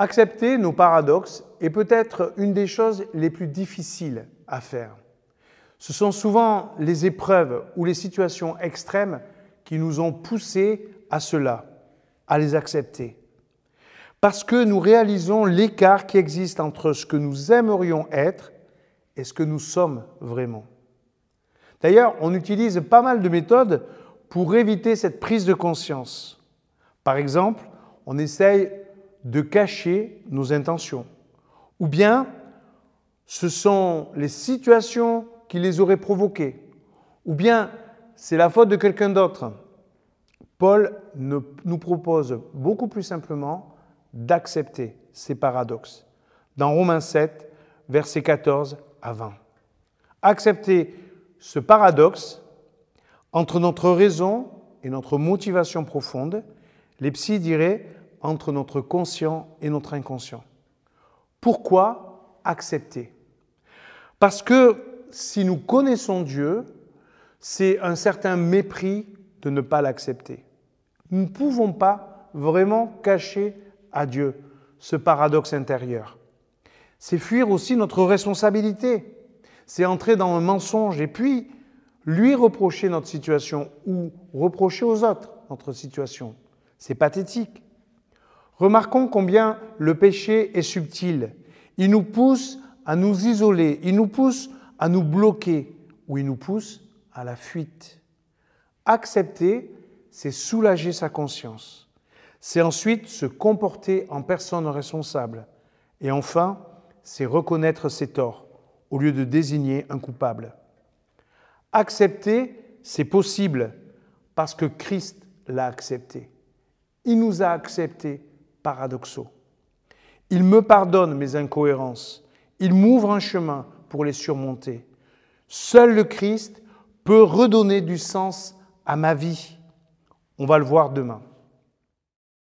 Accepter nos paradoxes est peut-être une des choses les plus difficiles à faire. Ce sont souvent les épreuves ou les situations extrêmes qui nous ont poussés à cela, à les accepter. Parce que nous réalisons l'écart qui existe entre ce que nous aimerions être et ce que nous sommes vraiment. D'ailleurs, on utilise pas mal de méthodes pour éviter cette prise de conscience. Par exemple, on essaye de cacher nos intentions. Ou bien, ce sont les situations qui les auraient provoquées. Ou bien, c'est la faute de quelqu'un d'autre. Paul nous propose beaucoup plus simplement d'accepter ces paradoxes. Dans Romains 7, versets 14 à 20. Accepter ce paradoxe entre notre raison et notre motivation profonde, les psys diraient entre notre conscient et notre inconscient. Pourquoi accepter? Parce que si nous connaissons Dieu, c'est un certain mépris de ne pas l'accepter. Nous ne pouvons pas vraiment cacher à Dieu ce paradoxe intérieur. C'est fuir aussi notre responsabilité. C'est entrer dans un mensonge et puis lui reprocher notre situation ou reprocher aux autres notre situation. C'est pathétique. Remarquons combien le péché est subtil. Il nous pousse à nous isoler, il nous pousse à nous bloquer ou il nous pousse à la fuite. Accepter, c'est soulager sa conscience. C'est ensuite se comporter en personne responsable. Et enfin, c'est reconnaître ses torts au lieu de désigner un coupable. Accepter, c'est possible parce que Christ l'a accepté. Il nous a acceptés paradoxaux. Il me pardonne mes incohérences. Il m'ouvre un chemin pour les surmonter. Seul le Christ peut redonner du sens à ma vie. On va le voir demain.